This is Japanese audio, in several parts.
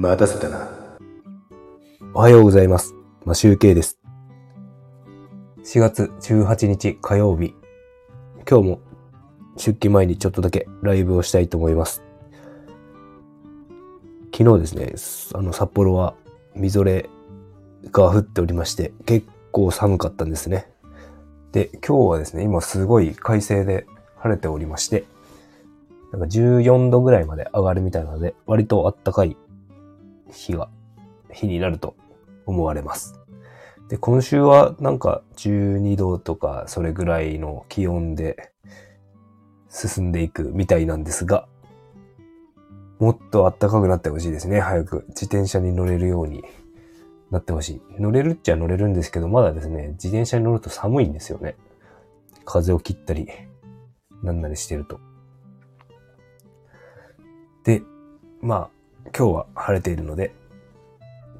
待たせたな。おはようございます。マシュウケイです。4月18日火曜日。今日も出勤前にちょっとだけライブをしたいと思います。昨日ですね、あの札幌はみぞれが降っておりまして、結構寒かったんですね。で、今日はですね、今すごい快晴で晴れておりまして、なんか14度ぐらいまで上がるみたいなので、割とあったかい日が、日になると思われます。で、今週はなんか12度とかそれぐらいの気温で進んでいくみたいなんですが、もっと暖かくなってほしいですね。早く自転車に乗れるようになってほしい。乗れるっちゃ乗れるんですけど、まだですね、自転車に乗ると寒いんですよね。風を切ったり、なんなりしてると。で、まあ、今日は晴れているので、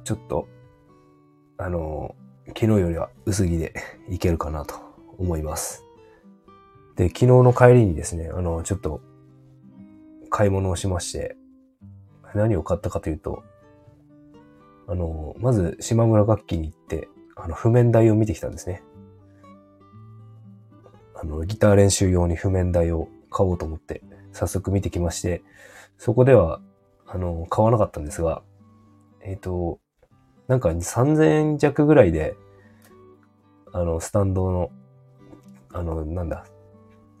ちょっと、あの昨日よりは薄着でいけるかなと思います。で、昨日の帰りにですね、あの、ちょっと、買い物をしまして、何を買ったかというと、あの、まず島村楽器に行って、あの、譜面台を見てきたんですね。あの、ギター練習用に譜面台を買おうと思って、早速見てきまして、そこでは、あの、買わなかったんですが、えっ、と、なんか3000円弱ぐらいで、あの、スタンドの、あの、なんだ、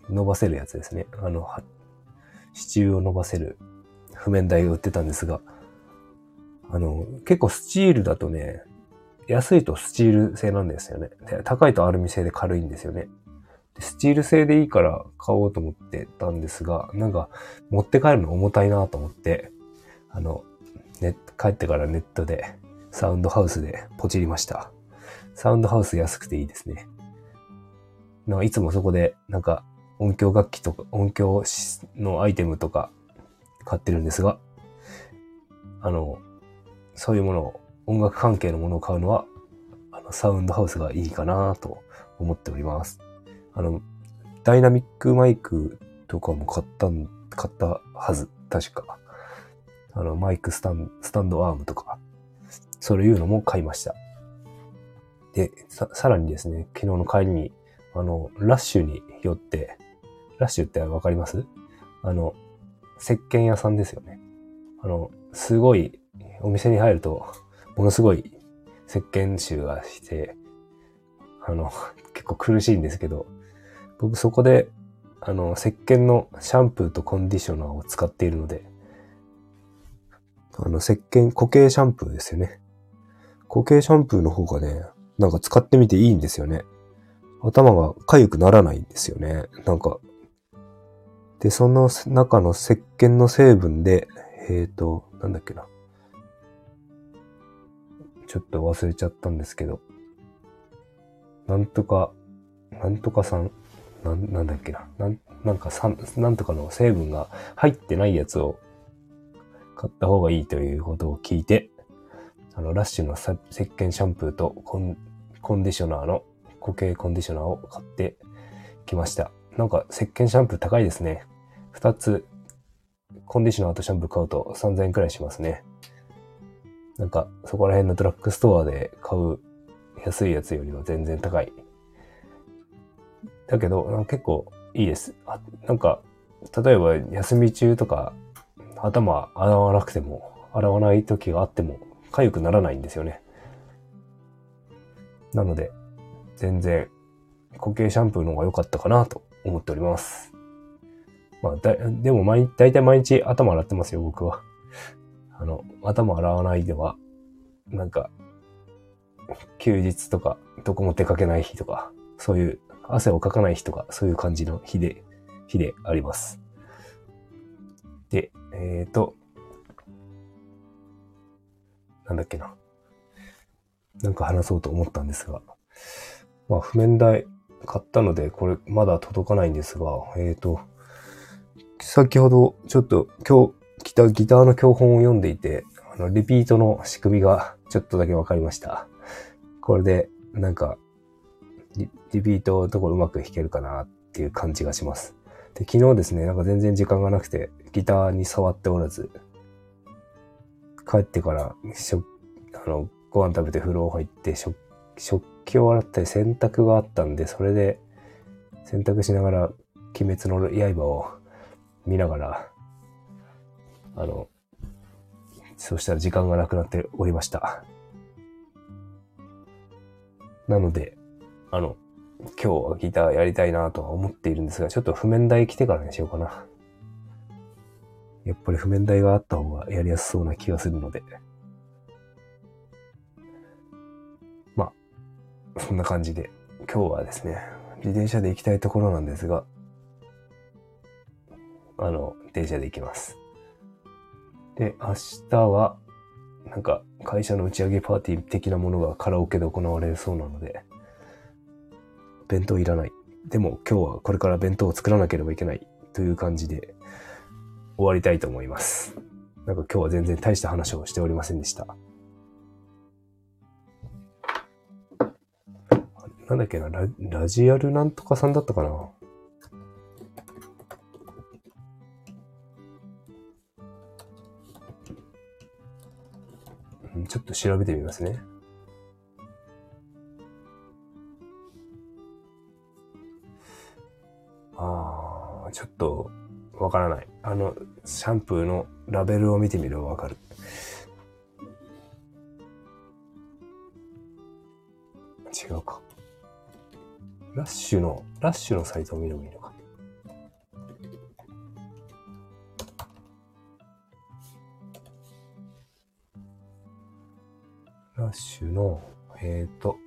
伸ばせるやつですね。あの、支柱を伸ばせる譜面台が売ってたんですが、あの、結構スチールだとね、安いとスチール製なんですよね。で高いとアルミ製で軽いんですよね。でスチール製でいいから買おうと思ってたんですが、なんか持って帰るの重たいなと思って、あの、ね、帰ってからネットでサウンドハウスでポチりました。サウンドハウス安くていいですね。なんかいつもそこでなんか音響楽器とか音響のアイテムとか買ってるんですが、あの、そういうものを、音楽関係のものを買うのは、あの、サウンドハウスがいいかなと思っております。あの、ダイナミックマイクとかも買ったん、買ったはず、確か。あの、マイクスタン、スタンドアームとか、そういうのも買いました。で、さ、さらにですね、昨日の帰りに、あの、ラッシュに寄って、ラッシュってわかります？あの、石鹸屋さんですよね。あの、すごい、お店に入ると、ものすごい石鹸臭がして、あの、結構苦しいんですけど、僕そこで、あの、石鹸のシャンプーとコンディショナーを使っているので、あの、石鹸、固形シャンプーですよね。固形シャンプーの方がね、なんか使ってみていいんですよね。頭が痒くならないんですよね。なんか。で、その中の石鹸の成分で、えっ、ー、と、なんだっけな。ちょっと忘れちゃったんですけど。なんとか、なんとかさん、なん、なんだっけな。なん、なんかさん、なんとかの成分が入ってないやつを買った方がいいということを聞いて、あの、ラッシュの石鹸シャンプーとコンコンディショナーの固形コンディショナーを買ってきました。なんか石鹸シャンプー高いですね。二つコンディショナーとシャンプー買うと3000円くらいしますね。なんかそこら辺のドラッグストアで買う安いやつよりは全然高い。だけど結構いいです。あなんか例えば休み中とか頭洗わなくても洗わない時があっても痒くならないんですよね。なので、全然固形シャンプーの方が良かったかなと思っております。まあ、だ、でも毎、だいたい毎日頭洗ってますよ、僕は。あの、頭洗わないでは、なんか、休日とか、どこも出かけない日とか、そういう汗をかかない日とか、そういう感じの日で、日であります。で、えっ、ー、と、なんだっけな。なんか話そうと思ったんですが、まあ、譜面台買ったので、これまだ届かないんですが、えっ、ー、と、先ほどちょっと今日来たギターの教本を読んでいて、あの、リピートの仕組みがちょっとだけわかりました。これで、なんかリ、リピートのところうまく弾けるかなっていう感じがします。で、昨日ですね、なんか全然時間がなくて、ギターに触っておらず、帰ってから、食、あの、ご飯食べて風呂入って、食、食器を洗ったり洗濯があったんで、それで洗濯しながら、鬼滅の刃を見ながら、あの、そうしたら時間がなくなっておりました。なので、あの、今日はギターやりたいなとは思っているんですが、ちょっと譜面台来てからにしようかな。やっぱり譜面台があった方がやりやすそうな気がするので。まあ、そんな感じで、今日はですね、自転車で行きたいところなんですが、あの、電車で行きます。で、明日は、なんか、会社の打ち上げパーティー的なものがカラオケで行われるそうなので、弁当いらない。でも今日はこれから弁当を作らなければいけないという感じで終わりたいと思います。なんか今日は全然大した話をしておりませんでした。なんだっけなラ、ラジアルなんとかさんだったかな？ちょっと調べてみますね。ああ、ちょっとわからない。あの、シャンプーのラベルを見てみればわかる。違うか。ラッシュの、ラッシュのサイトを見ればいいのか。ラッシュの、えっ、ー、と、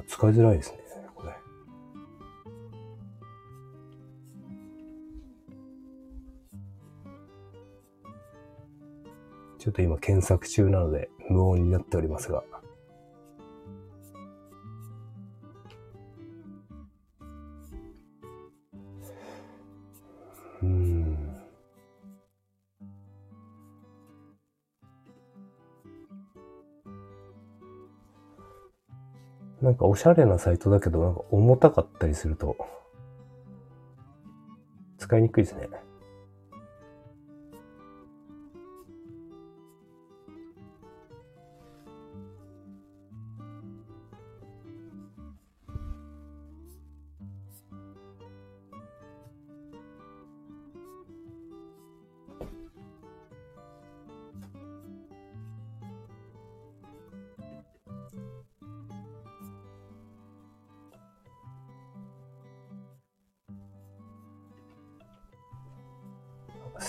か使いづらいですね、これ。ちょっと今検索中なので無音になっておりますが。なんかおしゃれなサイトだけど、なんか重たかったりすると、使いにくいですね。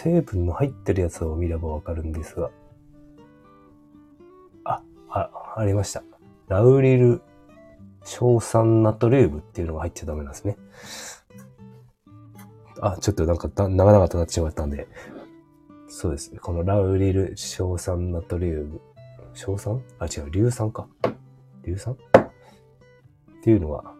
成分の入ってるやつを見ればわかるんですが。あ、あ、ありました。ラウリル硝酸ナトリウムっていうのが入っちゃダメなんですね。あ、ちょっとなんか長々となってしまったんで。そうですね。このラウリル硝酸ナトリウム。硝酸？あ、違う、硫酸か。硫酸？っていうのは、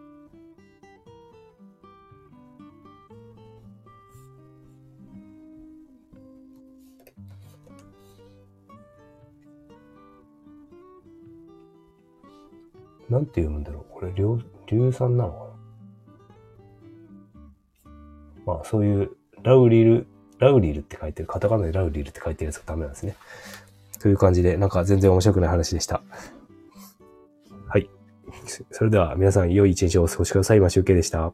なんて読むんだろう？これ、硫酸なのかな？まあ、そういう、ラウリル、ラウリルって書いてる、カタカナでラウリルって書いてるやつがダメなんですね。という感じで、なんか全然面白くない話でした。はい。それでは皆さん良い一日をお過ごしください。今集計でした。